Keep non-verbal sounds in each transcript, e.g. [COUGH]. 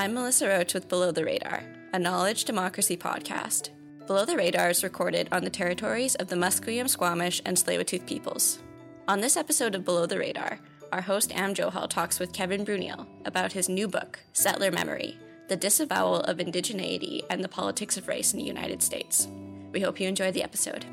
I'm Melissa Roach with Below the Radar, a knowledge democracy podcast. Below the Radar is recorded on the territories of the Musqueam, Squamish, and Tsleil-Waututh peoples. On this episode of Below the Radar, our host Am Johal talks with Kevin Bruyneel about his new book, Settler Memory The Disavowal of Indigeneity and the Politics of Race in the United States. We hope you enjoy the episode.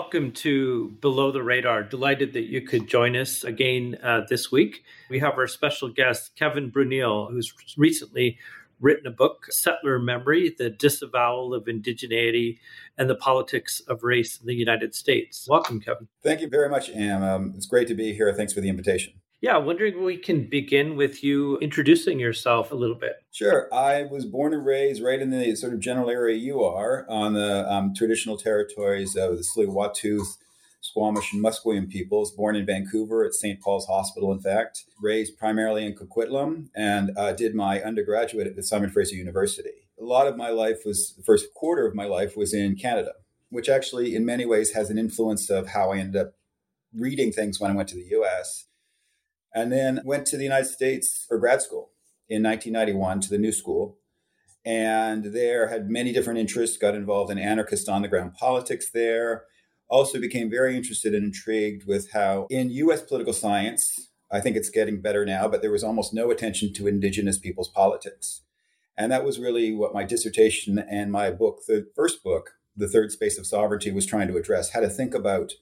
Welcome to Below the Radar. Delighted that you could join us again uh, this week. We have our special guest, Kevin Bruyneel, who's recently written a book, Settler Memory The Disavowal of Indigeneity and the Politics of Race in the United States. Welcome, Kevin. Thank you very much, Am. Um, it's great to be here. Thanks for the invitation. Yeah, wondering if we can begin with you introducing yourself a little bit. Sure. I was born and raised right in the sort of general area you are on the um, traditional territories of the Tsleil-Waututh, Squamish, and Musqueam peoples. Born in Vancouver at St. Paul's Hospital, in fact. Raised primarily in Coquitlam and uh, did my undergraduate at the Simon Fraser University. A lot of my life was, the first quarter of my life was in Canada, which actually in many ways has an influence of how I ended up reading things when I went to the US and then went to the United States for grad school in 1991 to the New School. And there had many different interests, got involved in anarchist on the ground politics there. Also became very interested and intrigued with how in US political science, I think it's getting better now, but there was almost no attention to indigenous people's politics. And that was really what my dissertation and my book, the first book, The Third Space of Sovereignty, was trying to address how to think about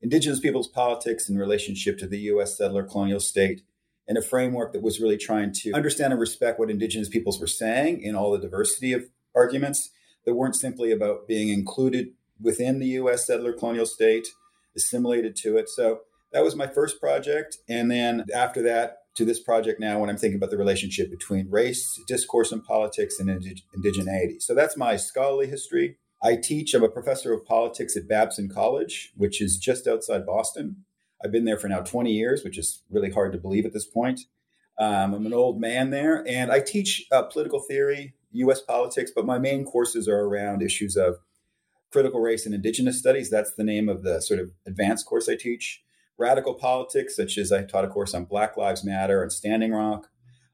indigenous peoples' politics in relationship to the U.S. settler colonial state in a framework that was really trying to understand and respect what indigenous peoples were saying in all the diversity of arguments that weren't simply about being included within the U.S. settler colonial state, assimilated to it. So that was my first project. And then after that, to this project now, when I'm thinking about the relationship between race, discourse, and politics and indig- indigeneity. So that's my scholarly history. I teach, I'm a professor of politics at Babson College, which is just outside Boston. I've been there for now 20 years, which is really hard to believe at this point. Um, I'm an old man there, and I teach uh, political theory, US politics, but my main courses are around issues of critical race and indigenous studies. That's the name of the sort of advanced course I teach. Radical politics, such as I taught a course on Black Lives Matter and Standing Rock,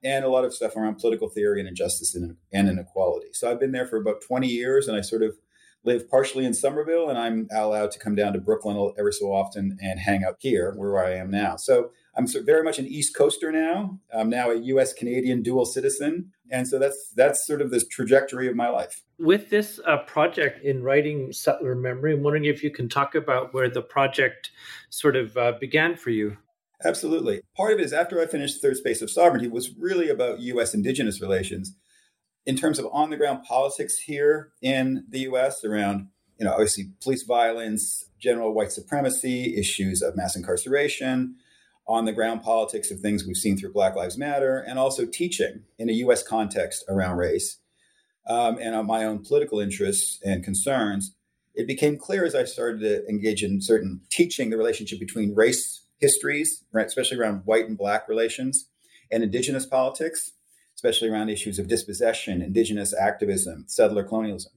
and a lot of stuff around political theory and injustice and, and inequality. So I've been there for about 20 years, and I sort of live partially in Somerville, and I'm allowed to come down to Brooklyn every so often and hang out here where I am now. So I'm very much an East Coaster now. I'm now a U.S. Canadian dual citizen, and so that's that's sort of the trajectory of my life. With this uh, project in writing Settler Memory, I'm wondering if you can talk about where the project sort of uh, began for you. Absolutely. Part of it is after I finished Third Space of Sovereignty was really about U.S. Indigenous relations in terms of on the ground politics here in the US around, you know, obviously police violence, general white supremacy, issues of mass incarceration, on the ground politics of things we've seen through Black Lives Matter, and also teaching in a US context around race, um, and on my own political interests and concerns, it became clear as I started to engage in certain teaching the relationship between race histories, right, especially around white and black relations, and indigenous politics especially around issues of dispossession, indigenous activism, settler colonialism.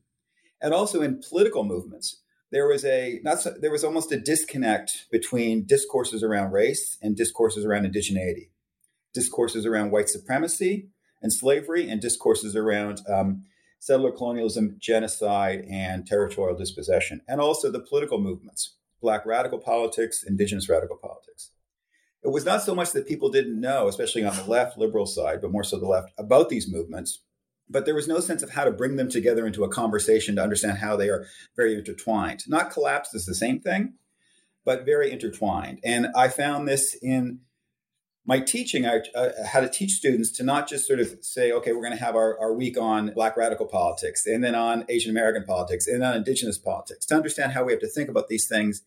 And also in political movements, there was a not so, there was almost a disconnect between discourses around race and discourses around indigeneity, discourses around white supremacy and slavery, and discourses around um, settler colonialism, genocide, and territorial dispossession, and also the political movements, black radical politics, indigenous radical politics it was not so much that people didn't know, especially on the [LAUGHS] left, liberal side, but more so the left, about these movements. But there was no sense of how to bring them together into a conversation to understand how they are very intertwined. Not collapsed is the same thing, but very intertwined. And I found this in my teaching. I uh, had to teach students to not just sort of say, okay, we're going to have our, our week on Black radical politics, and then on Asian American politics, and on Indigenous politics, to understand how we have to think about these things,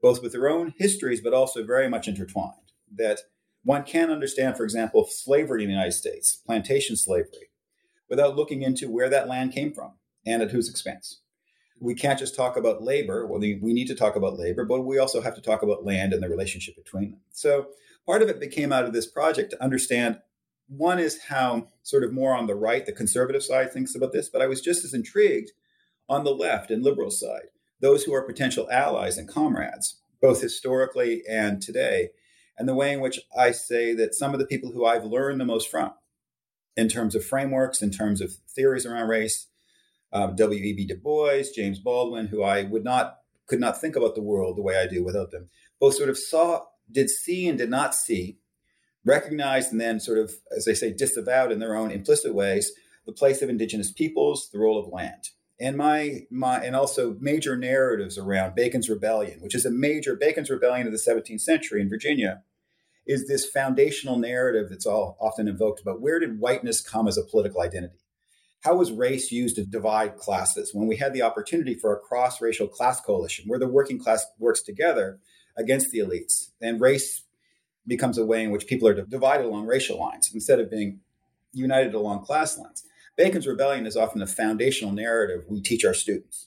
both with their own histories, but also very much intertwined that one can understand, for example, slavery in the United States, plantation slavery, without looking into where that land came from and at whose expense. We can't just talk about labor. Well, we need to talk about labor, but we also have to talk about land and the relationship between them. So part of it became out of this project to understand one is how sort of more on the right, the conservative side thinks about this, but I was just as intrigued on the left and liberal side those who are potential allies and comrades, both historically and today, and the way in which I say that some of the people who I've learned the most from, in terms of frameworks, in terms of theories around race, uh, W.E.B. Du Bois, James Baldwin, who I would not could not think about the world the way I do without them. Both sort of saw, did see, and did not see, recognized, and then sort of, as they say, disavowed in their own implicit ways the place of indigenous peoples, the role of land and my my and also major narratives around Bacon's Rebellion, which is a major Bacon's Rebellion of the 17th century in Virginia, is this foundational narrative that's all often invoked about where did whiteness come as a political identity? How was race used to divide classes when we had the opportunity for a cross-racial class coalition where the working class works together against the elites and race becomes a way in which people are divided along racial lines instead of being united along class lines. Bacon's Rebellion is often the foundational narrative we teach our students.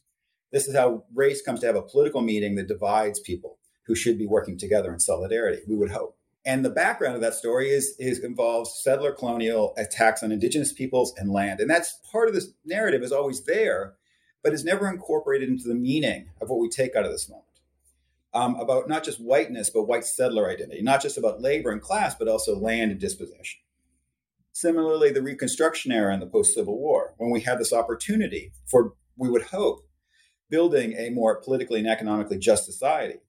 This is how race comes to have a political meaning that divides people who should be working together in solidarity, we would hope. And the background of that story is, is involves settler colonial attacks on indigenous peoples and land. And that's part of this narrative is always there, but is never incorporated into the meaning of what we take out of this moment. Um, about not just whiteness, but white settler identity, not just about labor and class, but also land and dispossession. Similarly, the Reconstruction era and the post Civil War, when we had this opportunity for, we would hope, building a more politically and economically just society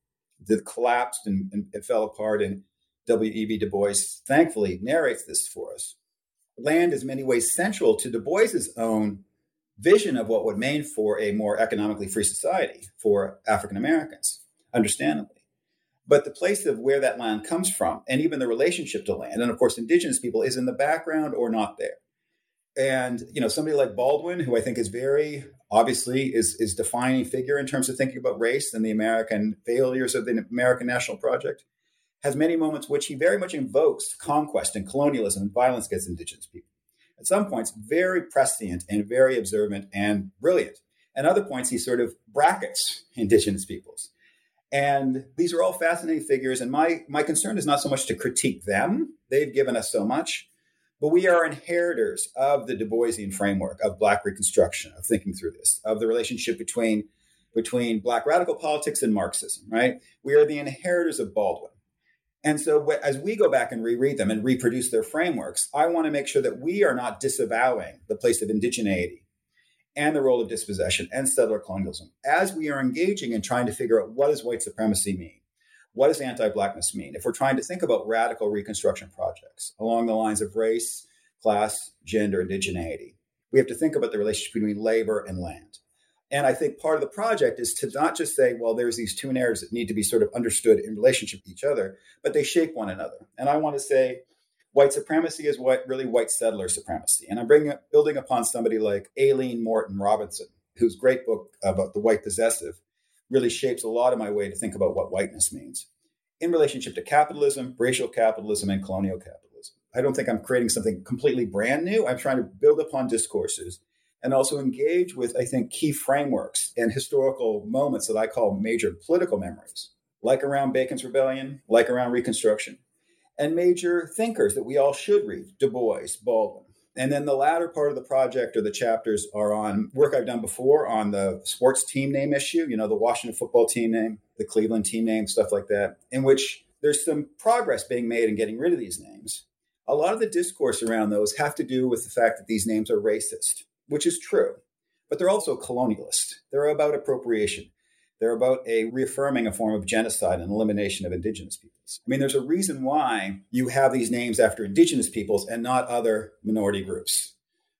that collapsed and, and it fell apart. And W.E.B. Du Bois thankfully narrates this for us. Land is many ways central to Du Bois's own vision of what would mean for a more economically free society for African Americans, understandably but the place of where that land comes from and even the relationship to land and of course indigenous people is in the background or not there and you know somebody like baldwin who i think is very obviously is is defining figure in terms of thinking about race and the american failures of the american national project has many moments which he very much invokes conquest and colonialism and violence against indigenous people at some points very prescient and very observant and brilliant at other points he sort of brackets indigenous peoples and these are all fascinating figures. And my, my concern is not so much to critique them, they've given us so much, but we are inheritors of the Du Boisian framework of Black Reconstruction, of thinking through this, of the relationship between, between Black radical politics and Marxism, right? We are the inheritors of Baldwin. And so, as we go back and reread them and reproduce their frameworks, I want to make sure that we are not disavowing the place of indigeneity and the role of dispossession and settler colonialism as we are engaging in trying to figure out what does white supremacy mean? What does anti-blackness mean? If we're trying to think about radical reconstruction projects along the lines of race, class, gender, indigeneity, we have to think about the relationship between labor and land. And I think part of the project is to not just say, well, there's these two narratives that need to be sort of understood in relationship to each other, but they shape one another. And I want to say, white supremacy is what really white settler supremacy. And I'm bringing building upon somebody like Aileen Moreton-Robinson, whose great book about the white possessive really shapes a lot of my way to think about what whiteness means in relationship to capitalism, racial capitalism, and colonial capitalism. I don't think I'm creating something completely brand new. I'm trying to build upon discourses and also engage with, I think, key frameworks and historical moments that I call major political memories, like around Bacon's Rebellion, like around Reconstruction, and major thinkers that we all should read Du Bois, Baldwin. And then the latter part of the project or the chapters are on work I've done before on the sports team name issue, you know, the Washington football team name, the Cleveland team name, stuff like that, in which there's some progress being made in getting rid of these names. A lot of the discourse around those have to do with the fact that these names are racist, which is true, but they're also colonialist. They're about appropriation. They're about a reaffirming a form of genocide and elimination of indigenous peoples. I mean, there's a reason why you have these names after indigenous peoples and not other minority groups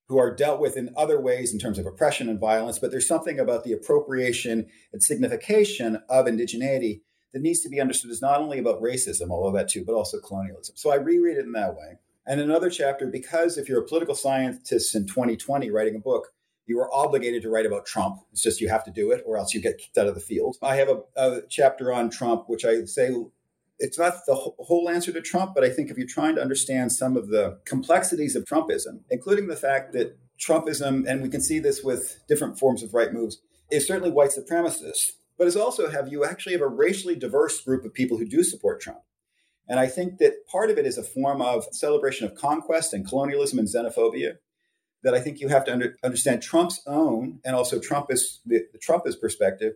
who are dealt with in other ways in terms of oppression and violence. But there's something about the appropriation and signification of indigeneity that needs to be understood as not only about racism, although that too, but also colonialism. So I reread it in that way. And another chapter, because if you're a political scientist in 2020 writing a book, you are obligated to write about Trump. It's just you have to do it, or else you get kicked out of the field. I have a, a chapter on Trump, which I say it's not the whole answer to Trump, but I think if you're trying to understand some of the complexities of Trumpism, including the fact that Trumpism, and we can see this with different forms of right moves, is certainly white supremacist, but it's also have you actually have a racially diverse group of people who do support Trump. And I think that part of it is a form of celebration of conquest and colonialism and xenophobia that I think you have to under, understand Trump's own and also Trumpist the, the Trumpist perspective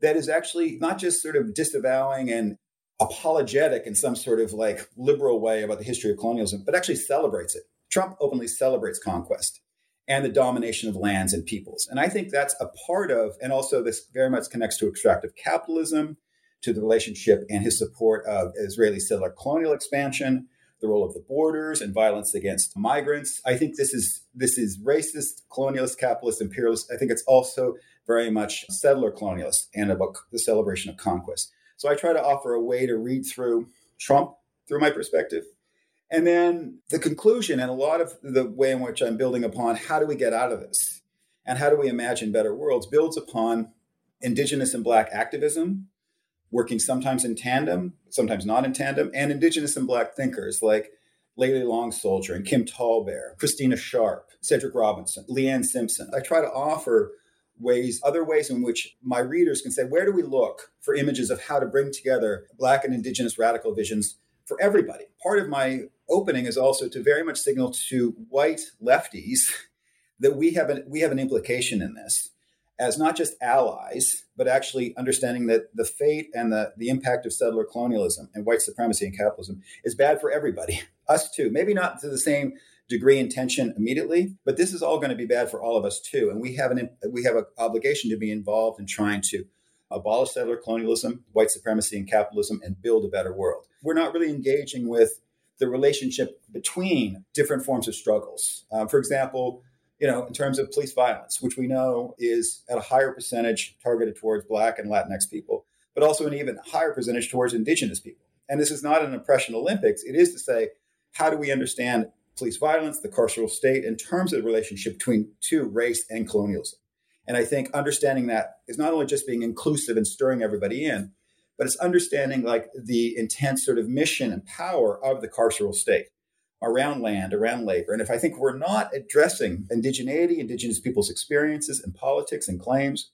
that is actually not just sort of disavowing and apologetic in some sort of like liberal way about the history of colonialism, but actually celebrates it. Trump openly celebrates conquest and the domination of lands and peoples. And I think that's a part of, and also this very much connects to extractive capitalism, to the relationship and his support of Israeli settler colonial expansion, the role of the borders and violence against migrants. I think this is this is racist, colonialist, capitalist, imperialist. I think it's also very much settler colonialist and about the celebration of conquest. So I try to offer a way to read through Trump through my perspective. And then the conclusion, and a lot of the way in which I'm building upon how do we get out of this and how do we imagine better worlds, builds upon indigenous and black activism, working sometimes in tandem, sometimes not in tandem, and indigenous and black thinkers like Layli Long Soldier and Kim Tallbear, Christina Sharpe, Cedric Robinson, Leanne Simpson. I try to offer ways, other ways in which my readers can say, where do we look for images of how to bring together Black and Indigenous radical visions for everybody? Part of my opening is also to very much signal to white lefties [LAUGHS] that we have an, we have an implication in this as not just allies, but actually understanding that the fate and the, the impact of settler colonialism and white supremacy and capitalism is bad for everybody, [LAUGHS] us too. Maybe not to the same degree and tension immediately, but this is all going to be bad for all of us too. And we have an we have an obligation to be involved in trying to abolish settler colonialism, white supremacy, and capitalism, and build a better world. We're not really engaging with the relationship between different forms of struggles. Um, for example, you know, in terms of police violence, which we know is at a higher percentage targeted towards Black and Latinx people, but also an even higher percentage towards Indigenous people. And this is not an oppression Olympics. It is to say, how do we understand police violence, the carceral state, in terms of the relationship between two, race and colonialism? And I think understanding that is not only just being inclusive and stirring everybody in, but it's understanding like the intense sort of mission and power of the carceral state around land, around labor. And if I think we're not addressing indigeneity, indigenous people's experiences and politics and claims,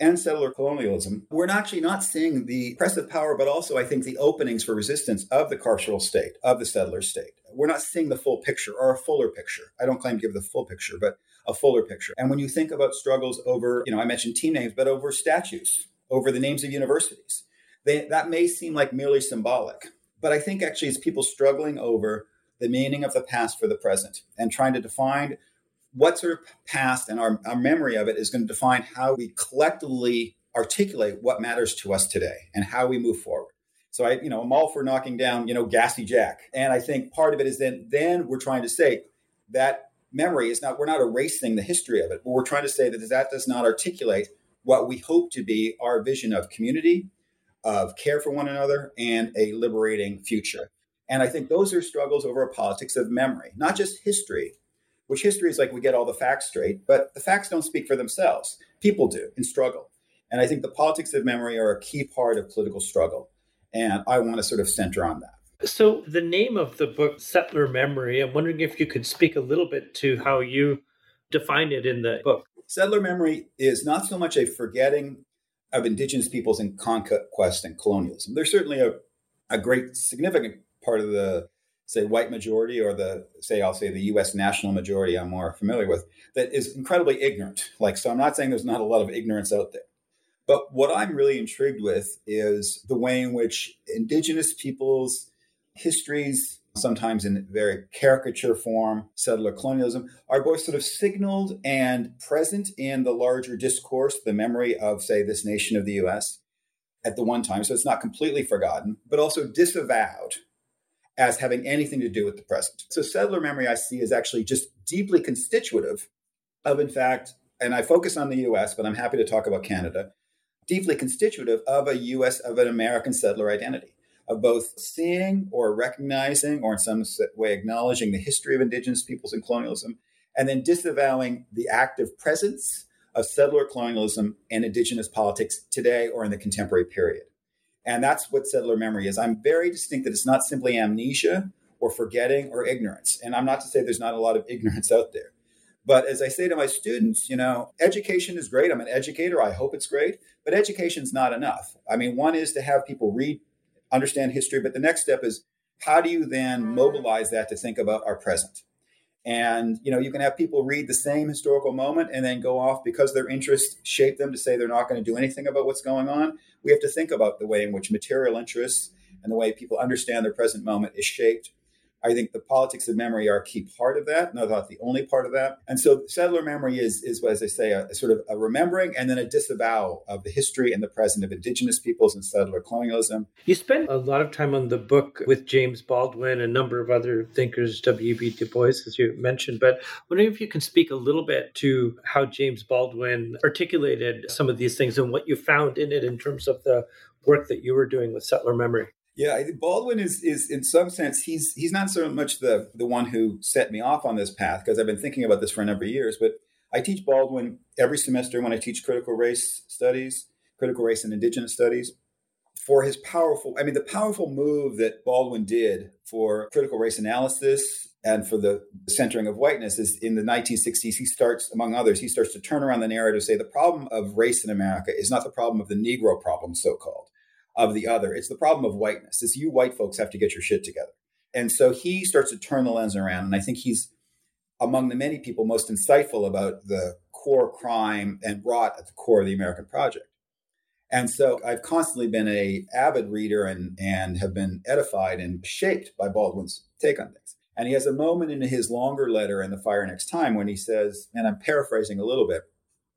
and settler colonialism, we're actually not seeing the oppressive power, but also I think the openings for resistance of the carceral state, of the settler state. We're not seeing the full picture or a fuller picture. I don't claim to give the full picture, but a fuller picture. And when you think about struggles over, you know, I mentioned team names, but over statues, over the names of universities, they, that may seem like merely symbolic. But I think actually it's people struggling over the meaning of the past for the present and trying to define what sort of past and our, our memory of it is going to define how we collectively articulate what matters to us today and how we move forward. So I, you know, I'm all for knocking down, you know, Gassy Jack. And I think part of it is then then we're trying to say that memory is not we're not erasing the history of it, but we're trying to say that that does not articulate what we hope to be our vision of community, of care for one another, and a liberating future. And I think those are struggles over a politics of memory, not just history, which history is like we get all the facts straight, but the facts don't speak for themselves. People do and struggle. And I think the politics of memory are a key part of political struggle. And I want to sort of center on that. So, the name of the book, Settler Memory, I'm wondering if you could speak a little bit to how you define it in the book. Settler memory is not so much a forgetting of indigenous peoples in conquest and colonialism. There's certainly a, a great, significant part of the say white majority or the say I'll say the US national majority I'm more familiar with that is incredibly ignorant. Like so I'm not saying there's not a lot of ignorance out there. But what I'm really intrigued with is the way in which indigenous peoples histories sometimes in very caricature form, settler colonialism, are both sort of signaled and present in the larger discourse, the memory of, say, this nation of the US at the one time. So it's not completely forgotten, but also disavowed as having anything to do with the present. So settler memory I see is actually just deeply constitutive of, in fact, and I focus on the US, but I'm happy to talk about Canada, deeply constitutive of a US, of an American settler identity, of both seeing or recognizing or in some way acknowledging the history of indigenous peoples and colonialism, and then disavowing the active presence of settler colonialism and indigenous politics today or in the contemporary period. And that's what settler memory is. I'm very distinct that it's not simply amnesia or forgetting or ignorance. And I'm not to say there's not a lot of ignorance out there. But as I say to my students, you know, education is great. I'm an educator. I hope it's great. But education's not enough. I mean, one is to have people read, understand history. But the next step is how do you then mm. mobilize that to think about our present? And you know, you can have people read the same historical moment and then go off because their interests shape them to say they're not going to do anything about what's going on. We have to think about the way in which material interests and the way people understand their present moment is shaped I think the politics of memory are a key part of that, not the only part of that. And so settler memory is, is as I say, a, a, sort of a remembering and then a disavowal of the history and the present of indigenous peoples and settler colonialism. You spent a lot of time on the book with James Baldwin, and a number of other thinkers, W.B. Du Bois, as you mentioned, but wondering if you can speak a little bit to how James Baldwin articulated some of these things and what you found in it in terms of the work that you were doing with settler memory. Yeah, Baldwin is is in some sense he's he's not so much the the one who set me off on this path because I've been thinking about this for a number of years. But I teach Baldwin every semester when I teach critical race studies, critical race and indigenous studies, for his powerful. I mean, the powerful move that Baldwin did for critical race analysis and for the centering of whiteness is in the 1960s. He starts, among others, he starts to turn around the narrative, say the problem of race in America is not the problem of the Negro problem, so called of the other. It's the problem of whiteness. It's you white folks have to get your shit together. And so he starts to turn the lens around. And I think he's among the many people most insightful about the core crime and rot at the core of the American project. And so I've constantly been a avid reader and, and have been edified and shaped by Baldwin's take on things. And he has a moment in his longer letter in The Fire Next Time when he says, and I'm paraphrasing a little bit,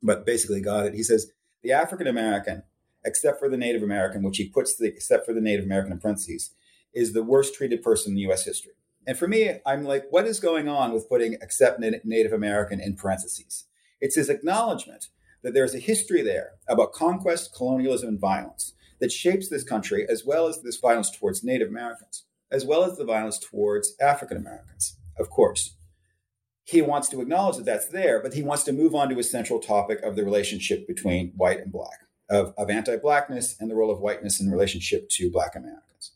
but basically got it. He says, The African American except for the Native American, which he puts the except for the Native American in parentheses, is the worst treated person in U.S. history. And for me, I'm like, what is going on with putting except Native American in parentheses? It's his acknowledgement that there's a history there about conquest, colonialism, and violence that shapes this country, as well as this violence towards Native Americans, as well as the violence towards African Americans, of course. He wants to acknowledge that that's there, but he wants to move on to his central topic of the relationship between white and black of, of anti blackness and the role of whiteness in relationship to black Americans.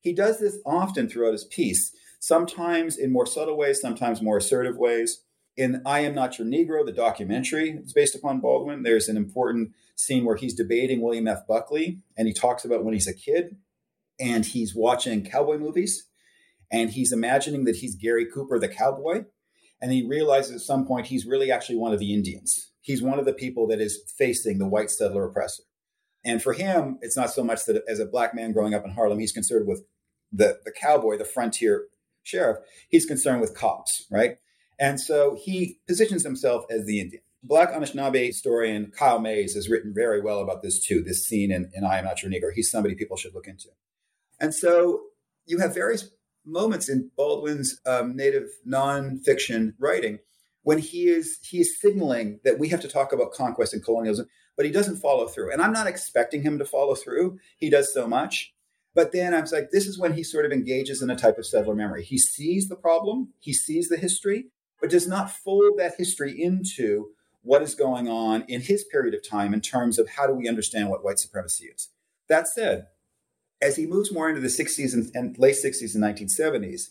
He does this often throughout his piece, sometimes in more subtle ways, sometimes more assertive ways. In I Am Not Your Negro, the documentary is based upon Baldwin. There's an important scene where he's debating William F. Buckley, and he talks about when he's a kid and he's watching cowboy movies and he's imagining that he's Gary Cooper, the cowboy. And he realizes at some point he's really actually one of the Indians he's one of the people that is facing the white settler oppressor. And for him, it's not so much that as a black man growing up in Harlem, he's concerned with the, the cowboy, the frontier sheriff. He's concerned with cops, right? And so he positions himself as the Indian. Black Anishinaabe historian Kyle Mays has written very well about this too, this scene in, in I Am Not Your Negro. He's somebody people should look into. And so you have various moments in Baldwin's um, native nonfiction writing when he is he is signaling that we have to talk about conquest and colonialism, but he doesn't follow through. And I'm not expecting him to follow through. He does so much. But then I was like, this is when he sort of engages in a type of settler memory. He sees the problem, he sees the history, but does not fold that history into what is going on in his period of time in terms of how do we understand what white supremacy is. That said, as he moves more into the 60s and, and late 60s and 1970s,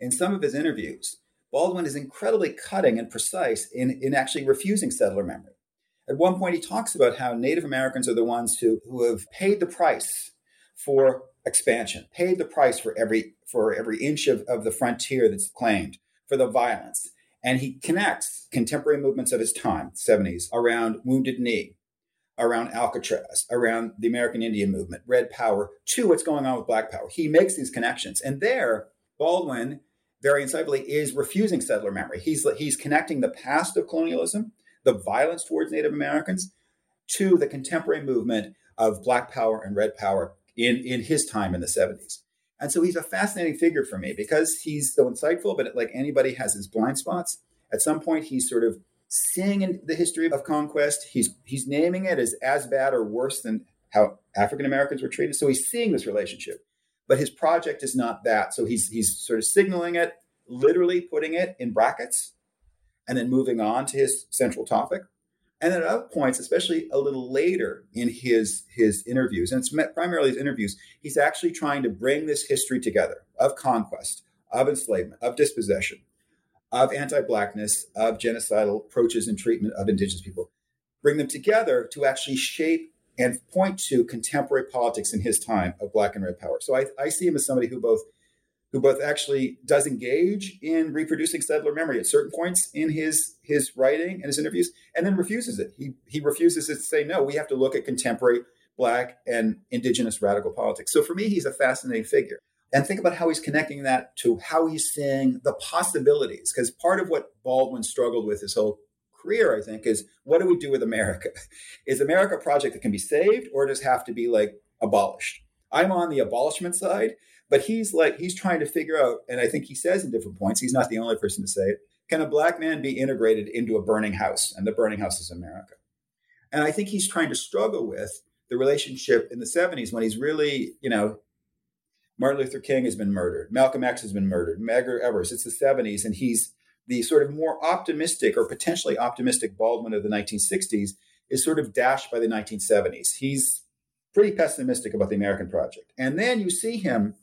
in some of his interviews, Baldwin is incredibly cutting and precise in, in actually refusing settler memory. At one point, he talks about how Native Americans are the ones who, who have paid the price for expansion, paid the price for every, for every inch of, of the frontier that's claimed, for the violence. And he connects contemporary movements of his time, 70s, around Wounded Knee, around Alcatraz, around the American Indian movement, Red Power, to what's going on with Black Power. He makes these connections. And there, Baldwin very insightfully, is refusing settler memory. He's, he's connecting the past of colonialism, the violence towards Native Americans, to the contemporary movement of Black Power and Red Power in, in his time in the 70s. And so he's a fascinating figure for me because he's so insightful, but like anybody has his blind spots. At some point, he's sort of seeing in the history of conquest. He's he's naming it as as bad or worse than how African Americans were treated. So he's seeing this relationship but his project is not that. So he's he's sort of signaling it, literally putting it in brackets, and then moving on to his central topic. And at other points, especially a little later in his his interviews, and it's primarily his interviews, he's actually trying to bring this history together of conquest, of enslavement, of dispossession, of anti-blackness, of genocidal approaches and treatment of indigenous people, bring them together to actually shape and point to contemporary politics in his time of black and red power. So I, I see him as somebody who both who both actually does engage in reproducing settler memory at certain points in his his writing and his interviews, and then refuses it. He he refuses to say no. We have to look at contemporary black and indigenous radical politics. So for me, he's a fascinating figure. And think about how he's connecting that to how he's seeing the possibilities. Because part of what Baldwin struggled with his whole career, I think, is what do we do with America? [LAUGHS] Is America a project that can be saved or does have to be like abolished? I'm on the abolishment side but he's like, he's trying to figure out, and I think he says in different points, he's not the only person to say it, can a black man be integrated into a burning house? And the burning house is America. And I think he's trying to struggle with the relationship in the 70s when he's really, you know, Martin Luther King has been murdered, Malcolm X has been murdered, Medgar Evers, it's the 70s, and he's the sort of more optimistic or potentially optimistic Baldwin of the 1960s is sort of dashed by the 1970s. He's pretty pessimistic about the American project. And then you see him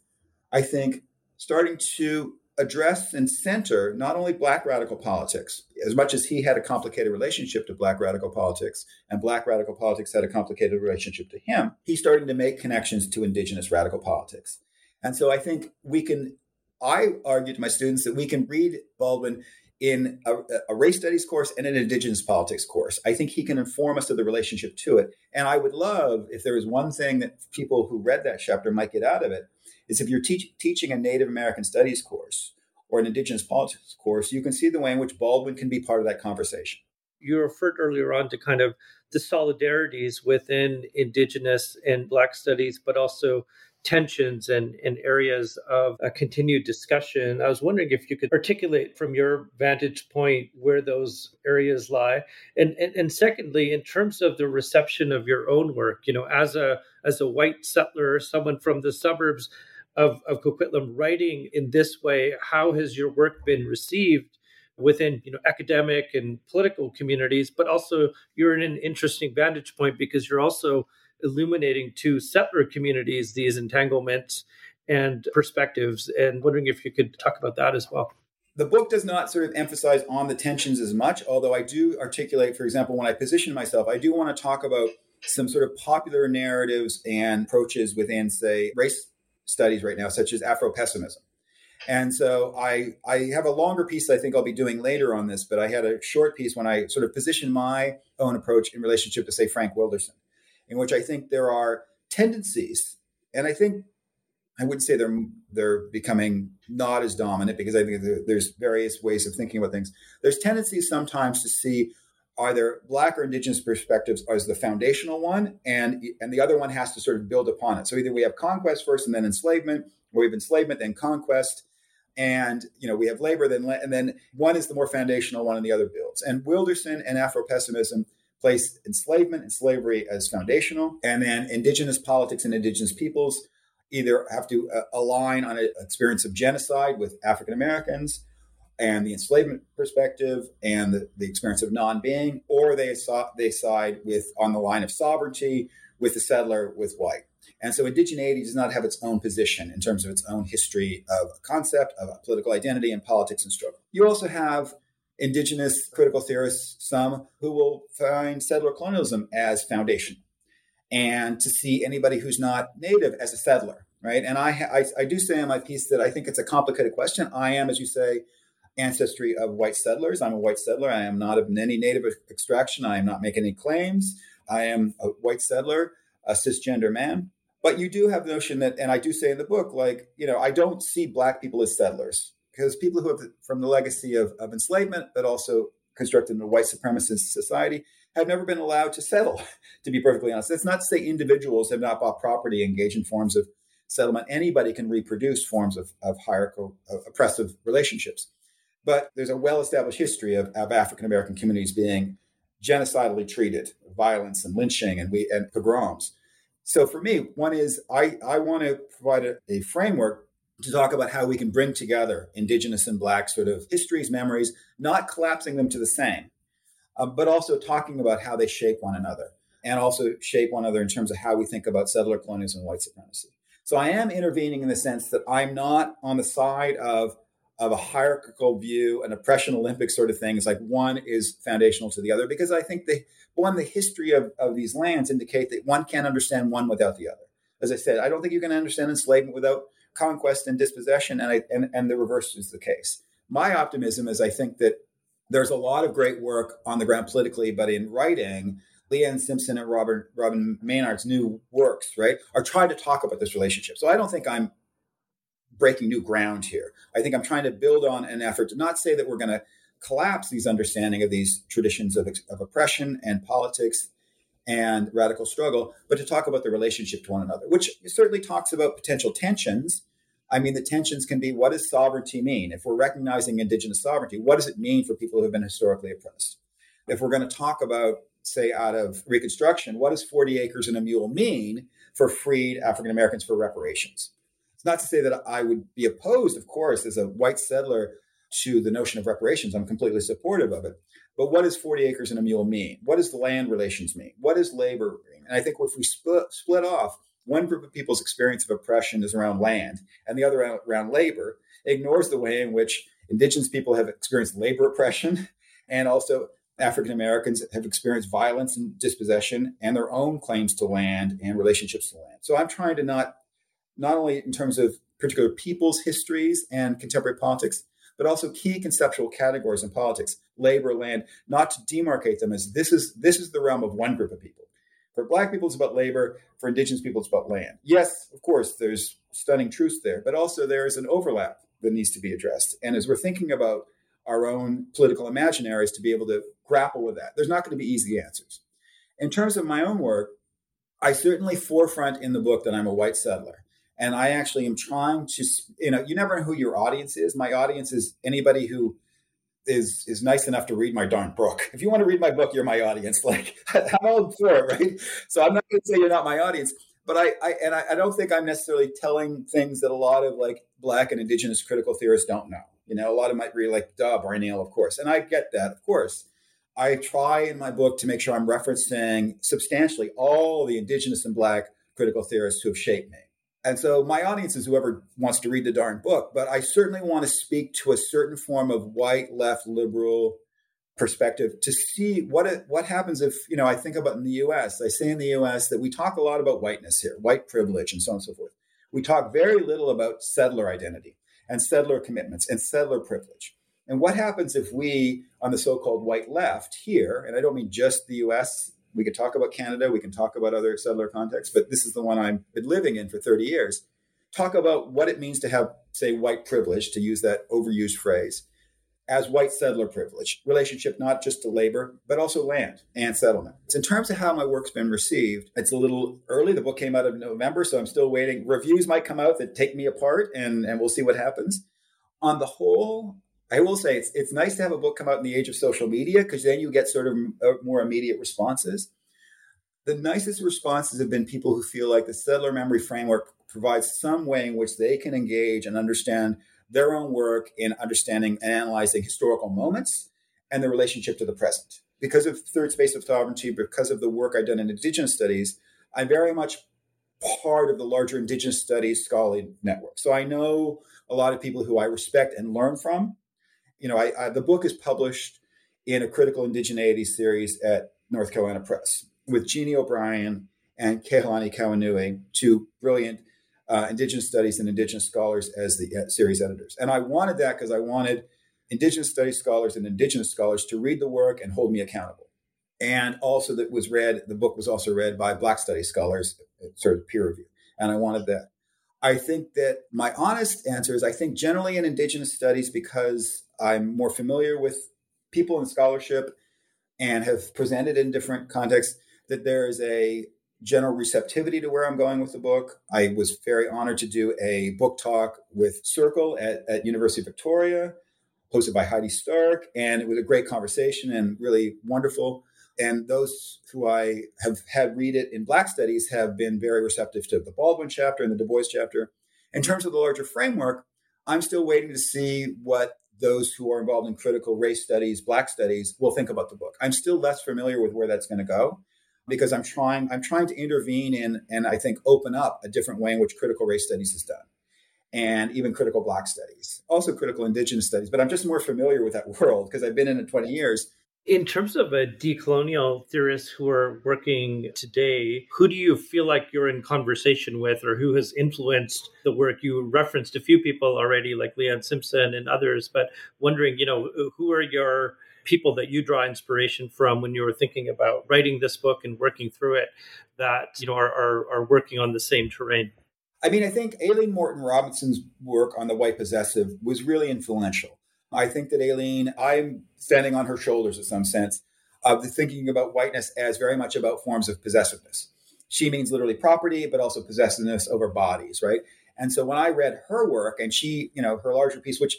I think, starting to address and center not only Black radical politics, as much as he had a complicated relationship to Black radical politics, and Black radical politics had a complicated relationship to him, he's starting to make connections to Indigenous radical politics. And so I think we can, I argue to my students that we can read Baldwin in a, a, race studies course and an indigenous politics course. I think he can inform us of the relationship to it. And I would love if there was one thing that people who read that chapter might get out of it is if you're teach, teaching a Native American studies course or an indigenous politics course, you can see the way in which Baldwin can be part of that conversation. You referred earlier on to kind of the solidarities within indigenous and black studies, but also tensions and, and areas of a continued discussion. I was wondering if you could articulate from your vantage point where those areas lie. And, and and secondly, in terms of the reception of your own work, you know, as a as a white settler, someone from the suburbs, of, of Coquitlam writing in this way, how has your work been received within you know academic and political communities? But also you're in an interesting vantage point because you're also illuminating to settler communities these entanglements and perspectives. And wondering if you could talk about that as well. The book does not sort of emphasize on the tensions as much, although I do articulate, for example, when I position myself, I do want to talk about some sort of popular narratives and approaches within, say, race studies right now, such as Afro pessimism. And so I I have a longer piece I think I'll be doing later on this, but I had a short piece when I sort of positioned my own approach in relationship to say Frank Wilderson, in which I think there are tendencies, and I think I wouldn't say they're they're becoming not as dominant because I think there's various ways of thinking about things. There's tendencies sometimes to see either black or indigenous perspectives as the foundational one and and the other one has to sort of build upon it so either we have conquest first and then enslavement or we have enslavement then conquest and you know we have labor then and then one is the more foundational one and the other builds and wilderson and afro-pessimism place enslavement and slavery as foundational and then indigenous politics and indigenous peoples either have to uh, align on an experience of genocide with african americans and the enslavement perspective and the, the experience of non-being, or they they side with on the line of sovereignty with the settler with white. And so indigeneity does not have its own position in terms of its own history of concept of political identity and politics and struggle. You also have indigenous critical theorists, some who will find settler colonialism as foundation and to see anybody who's not native as a settler, right? And I, I, I do say in my piece that I think it's a complicated question. I am, as you say, ancestry of white settlers. I'm a white settler. I am not of any native extraction. I am not making any claims. I am a white settler, a cisgender man. But you do have the notion that, and I do say in the book, like, you know, I don't see black people as settlers because people who have from the legacy of, of enslavement, but also constructed in a white supremacist society, have never been allowed to settle, [LAUGHS] to be perfectly honest. That's not to say individuals have not bought property, engaged in forms of settlement. Anybody can reproduce forms of, of hierarchical, of oppressive relationships. But there's a well established history of, of African American communities being genocidally treated, violence and lynching and, we, and pogroms. So for me, one is I, I want to provide a, a framework to talk about how we can bring together indigenous and black sort of histories, memories, not collapsing them to the same, uh, but also talking about how they shape one another and also shape one another in terms of how we think about settler colonialism and white supremacy. So I am intervening in the sense that I'm not on the side of of a hierarchical view, an oppression Olympic sort of thing. It's like one is foundational to the other because I think the one, the history of, of these lands indicate that one can't understand one without the other. As I said, I don't think you can understand enslavement without conquest and dispossession, and, I, and, and the reverse is the case. My optimism is I think that there's a lot of great work on the ground politically, but in writing, Leanne Simpson and Robert Robyn Maynard's new works, right, are trying to talk about this relationship. So I don't think I'm breaking new ground here. I think I'm trying to build on an effort to not say that we're going to collapse these understanding of these traditions of, of oppression and politics and radical struggle, but to talk about the relationship to one another, which certainly talks about potential tensions. I mean, the tensions can be what does sovereignty mean? If we're recognizing indigenous sovereignty, what does it mean for people who have been historically oppressed? If we're going to talk about, say, out of Reconstruction, what does 40 acres and a mule mean for freed African Americans for reparations? It's not to say that I would be opposed, of course, as a white settler to the notion of reparations. I'm completely supportive of it. But what does 40 acres and a mule mean? What does the land relations mean? What does labor mean? And I think if we split, split off, one group of people's experience of oppression is around land, and the other around labor, ignores the way in which indigenous people have experienced labor oppression, [LAUGHS] and also African Americans have experienced violence and dispossession, and their own claims to land and relationships to land. So I'm trying to not, not only in terms of particular people's histories and contemporary politics, but also key conceptual categories in politics, labor, land, not to demarcate them as this is this is the realm of one group of people. For black people, it's about labor. For indigenous people, it's about land. Yes, of course, there's stunning truths there, but also there is an overlap that needs to be addressed. And as we're thinking about our own political imaginaries to be able to grapple with that, there's not going to be easy answers. In terms of my own work, I certainly forefront in the book that I'm a white settler. And I actually am trying to, you know, you never know who your audience is. My audience is anybody who is is nice enough to read my darn book. If you want to read my book, you're my audience. [LAUGHS] Like I'm all for it, right? So I'm not going to say you're not my audience, but I, I and I, I, don't think I'm necessarily telling things that a lot of like black and indigenous critical theorists don't know. You know, a lot of might read like, duh, Bruyneel, of course, and I get that, of course. I try in my book to make sure I'm referencing substantially all the indigenous and black critical theorists who have shaped me. And so my audience is whoever wants to read the darn book, but I certainly want to speak to a certain form of white, left, liberal perspective to see what it, what happens if, you know, I think about in the US, I say in the US that we talk a lot about whiteness here, white privilege and so on and so forth. We talk very little about settler identity and settler commitments and settler privilege. And what happens if we, on the so called white left here, and I don't mean just the US we could talk about Canada, we can talk about other settler contexts, but this is the one I've been living in for 30 years. Talk about what it means to have, say, white privilege, to use that overused phrase, as white settler privilege, relationship not just to labor, but also land and settlement. In terms of how my work's been received, it's a little early. The book came out of November, so I'm still waiting. Reviews might come out that take me apart, and, and we'll see what happens. On the whole, I will say it's it's nice to have a book come out in the age of social media because then you get sort of uh, more immediate responses. The nicest responses have been people who feel like the settler memory framework provides some way in which they can engage and understand their own work in understanding and analyzing historical moments and the relationship to the present. Because of Third Space of Sovereignty, because of the work I've done in Indigenous studies, I'm very much part of the larger Indigenous studies scholarly network. So I know a lot of people who I respect and learn from you know, I, I, the book is published in a critical indigeneity series at North Carolina Press with Jeannie O'Brien and Kehaulani Kauanui, two brilliant uh, Indigenous studies and Indigenous scholars as the uh, series editors. And I wanted that because I wanted Indigenous studies scholars and Indigenous scholars to read the work and hold me accountable. And also that was read, the book was also read by Black studies scholars, sort of peer review. And I wanted that. I think that my honest answer is I think generally in Indigenous studies, because I'm more familiar with people in scholarship and have presented in different contexts, that there is a general receptivity to where I'm going with the book. I was very honored to do a book talk with Circle at, at University of Victoria, hosted by Heidi Stark, and it was a great conversation and really wonderful. And those who I have had read it in Black Studies have been very receptive to the Baldwin chapter and the Du Bois chapter. In terms of the larger framework, I'm still waiting to see what those who are involved in critical race studies, Black studies, will think about the book. I'm still less familiar with where that's going to go because I'm trying I'm trying to intervene in and I think open up a different way in which critical race studies is done and even critical black studies, also critical indigenous studies. But I'm just more familiar with that [LAUGHS] world because I've been in it 20 years In terms of a decolonial theorists who are working today, who do you feel like you're in conversation with or who has influenced the work? You referenced a few people already, like Leanne Simpson and others, but wondering, you know, who are your people that you draw inspiration from when you were thinking about writing this book and working through it that, you know, are, are, are working on the same terrain? I mean, I think Aileen Moreton-Robinson's work on the white possessive was really influential. I think that Aileen, I'm standing on her shoulders in some sense of thinking about whiteness as very much about forms of possessiveness. She means literally property, but also possessiveness over bodies, right? And so when I read her work and she, you know, her larger piece, which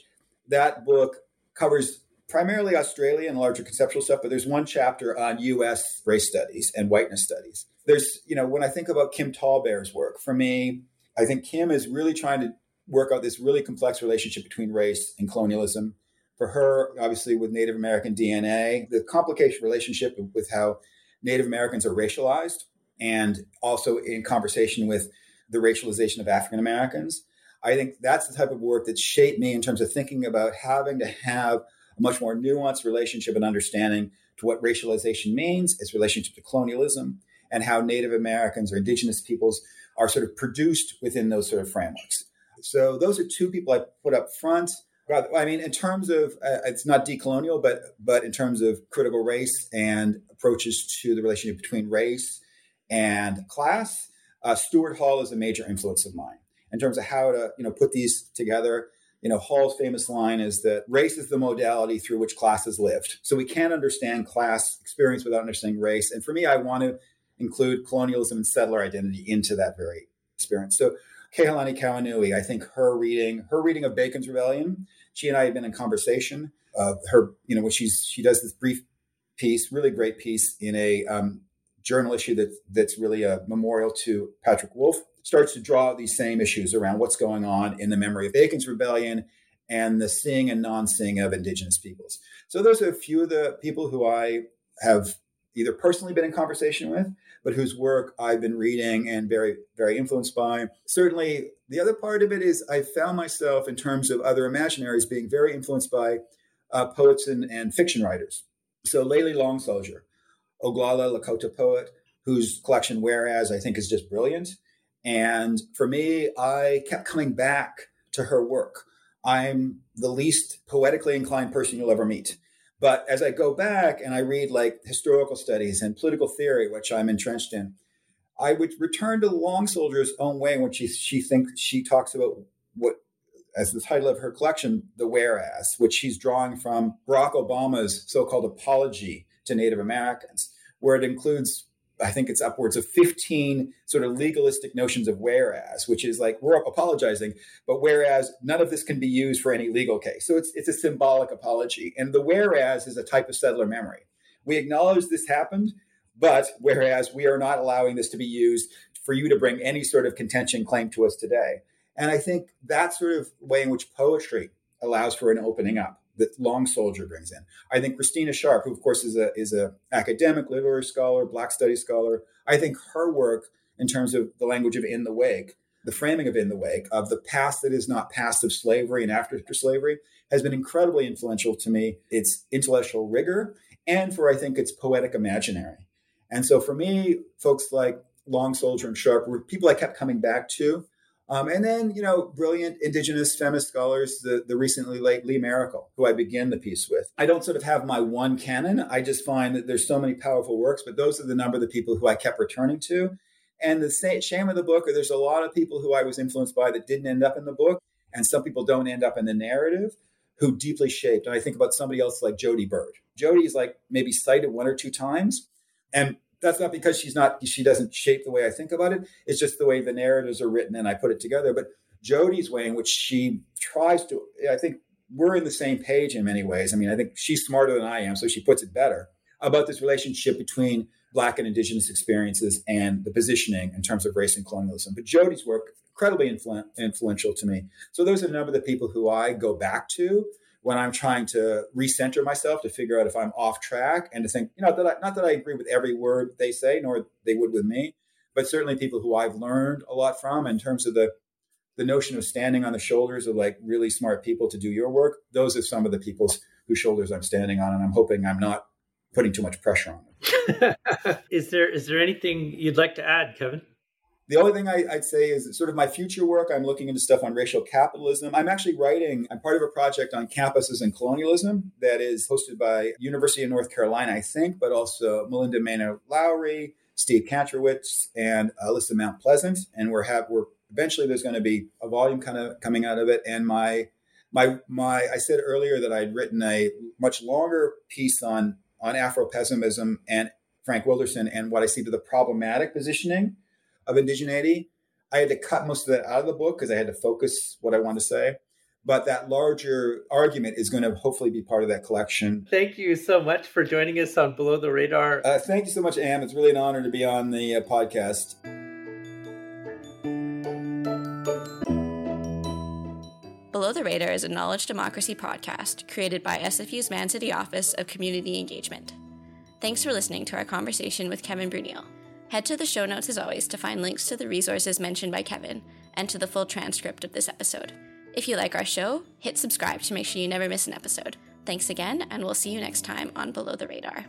that book covers primarily Australia and larger conceptual stuff, but there's one chapter on US race studies and whiteness studies. There's, you know, when I think about Kim TallBear's work, for me, I think Kim is really trying to work out this really complex relationship between race and colonialism for her, obviously, with Native American DNA, the complicated relationship with how Native Americans are racialized and also in conversation with the racialization of African Americans. I think that's the type of work that shaped me in terms of thinking about having to have a much more nuanced relationship and understanding to what racialization means, its relationship to colonialism, and how Native Americans or Indigenous peoples are sort of produced within those sort of frameworks. So those are two people I put up front. I mean, in terms of uh, it's not decolonial, but but in terms of critical race and approaches to the relationship between race and class, uh, Stuart Hall is a major influence of mine in terms of how to you know put these together. You know, Hall's famous line is that race is the modality through which class has lived. So we can't understand class experience without understanding race. And for me, I want to include colonialism and settler identity into that very experience. So Kehaulani Kauanui, I think her reading, her reading of Bacon's Rebellion she and I have been in conversation. Uh, her, you know, when she's she does this brief piece, really great piece in a um, journal issue that that's really a memorial to Patrick Wolfe. Starts to draw these same issues around what's going on in the memory of Bacon's Rebellion and the seeing and non-seeing of Indigenous peoples. So those are a few of the people who I have either personally been in conversation with, but whose work I've been reading and very, very influenced by. Certainly, the other part of it is I found myself, in terms of other imaginaries, being very influenced by uh, poets and, and, fiction writers. So, Layli Long Soldier, Oglala Lakota poet, whose collection Whereas I think is just brilliant. And for me, I kept coming back to her work. I'm the least poetically inclined person you'll ever meet. But as I go back and I read like historical studies and political theory, which I'm entrenched in, I would return to Long Soldier's own way when she she thinks she talks about what as the title of her collection, the whereas, which she's drawing from Barack Obama's so-called apology to Native Americans, where it includes I think it's upwards of 15 sort of legalistic notions of whereas, which is like we're apologizing, but whereas none of this can be used for any legal case. So it's it's a symbolic apology. And the whereas is a type of settler memory. We acknowledge this happened, but whereas we are not allowing this to be used for you to bring any sort of contention claim to us today. And I think that sort of way in which poetry allows for an opening up that Long Soldier brings in. I think Christina Sharpe, who of course is a is a academic literary scholar, Black Studies scholar, I think her work in terms of the language of in the wake, the framing of in the wake of the past that is not past of slavery and after slavery has been incredibly influential to me. Its intellectual rigor and for I think its poetic imaginary. And so for me, folks like Long Soldier and Sharpe were people I kept coming back to um, and then, you know, brilliant indigenous feminist scholars, the, the recently late Lee Maracle, who I begin the piece with. I don't sort of have my one canon. I just find that there's so many powerful works, but those are the number of the people who I kept returning to. And the shame of the book, or there's a lot of people who I was influenced by that didn't end up in the book, and some people don't end up in the narrative who deeply shaped. And I think about somebody else like Jodi Byrd. Jodi is like maybe cited one or two times, and that's not because she's not she doesn't shape the way I think about it. It's just the way the narratives are written and I put it together. But Jodi's way in which she tries to, I think we're in the same page in many ways. I mean, I think she's smarter than I am, so she puts it better about this relationship between Black and Indigenous experiences and the positioning in terms of race and colonialism. But Jodi's work incredibly influ- influential to me. So those are a number of the people who I go back to when I'm trying to recenter myself to figure out if I'm off track and to think, you know, that I, not that I agree with every word they say, nor they would with me, but certainly people who I've learned a lot from in terms of the the notion of standing on the shoulders of like really smart people to do your work. Those are some of the people's whose shoulders I'm standing on, and I'm hoping I'm not putting too much pressure on them. [LAUGHS] is there is there anything you'd like to add, Kevin? The only thing I, would say is sort of my future work. I'm looking into stuff on racial capitalism. I'm actually writing. I'm part of a project on campuses and colonialism that is hosted by University of North Carolina, I think, but also Melinda Maynor Lowery, Steve Kantrowitz, and Alyssa Mount Pleasant. And we're have we're eventually there's going to be a volume kind of coming out of it. And my my my I said earlier that I'd written a much longer piece on on Afro pessimism and Frank Wilderson and what I see to the problematic positioning of indigeneity. I had to cut most of that out of the book because I had to focus what I want to say. But that larger argument is going to hopefully be part of that collection. Thank you so much for joining us on Below the Radar. Uh, thank you so much, Am. It's really an honor to be on the uh, podcast. Below the Radar is a knowledge democracy podcast created by SFU's Vancity Office of Community Engagement. Thanks for listening to our conversation with Kevin Bruyneel. Head to the show notes as always to find links to the resources mentioned by Kevin and to the full transcript of this episode. If you like our show, hit subscribe to make sure you never miss an episode. Thanks again, and we'll see you next time on Below the Radar.